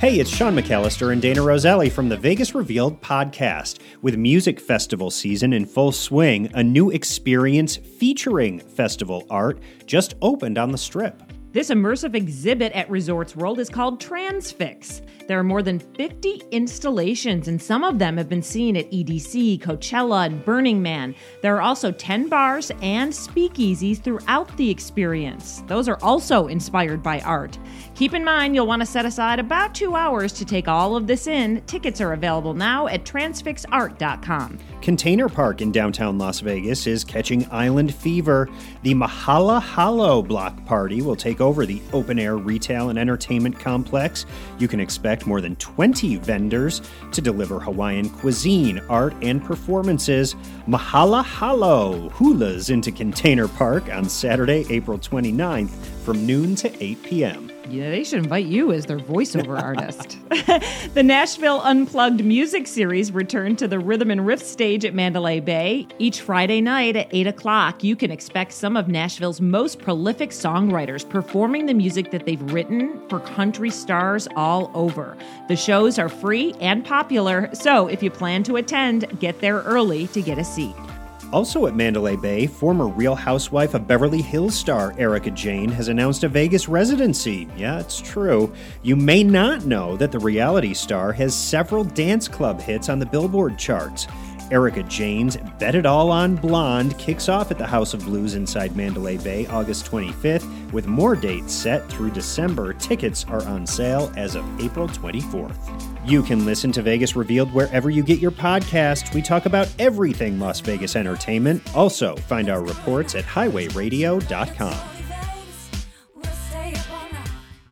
Hey, it's Sean McAllister and Dayna Roselli from the Vegas Revealed podcast. With music festival season in full swing, a new experience featuring festival art just opened on the strip. This immersive exhibit at Resorts World is called Transfix. There are more than 50 installations, and some of them have been seen at EDC, Coachella, and Burning Man. There are also 10 bars and speakeasies throughout the experience. Those are also inspired by art. Keep in mind, you'll want to set aside about two hours to take all of this in. Tickets are available now at transfixart.com. Container Park in downtown Las Vegas is catching island fever. The Mahala Hollow Block Party will take over the open air retail and entertainment complex. You can expect more than 20 vendors to deliver Hawaiian cuisine, art, and performances. Mahala Hollow hulas into Container Park on Saturday, April 29th from noon to 8 p.m. Yeah, they should invite you as their voiceover artist. the Nashville Unplugged music series returned to the Rhythm and Riff stage at Mandalay Bay. Each Friday night at 8 o'clock, you can expect some of Nashville's most prolific songwriters performing the music that they've written for country stars all over. The shows are free and popular, so if you plan to attend, get there early to get a seat. Also at Mandalay Bay, former Real Housewife of Beverly Hills star Erika Jayne has announced a Vegas residency. Yeah, it's true. You may not know that the reality star has several dance club hits on the Billboard charts. Erika Jayne's Bet It All on Blonde kicks off at the House of Blues inside Mandalay Bay August 25th, with more dates set through December. Tickets are on sale as of April 24th. You can listen to Vegas Revealed wherever you get your podcasts. We talk about everything Las Vegas entertainment. Also, find our reports at highwayradio.com.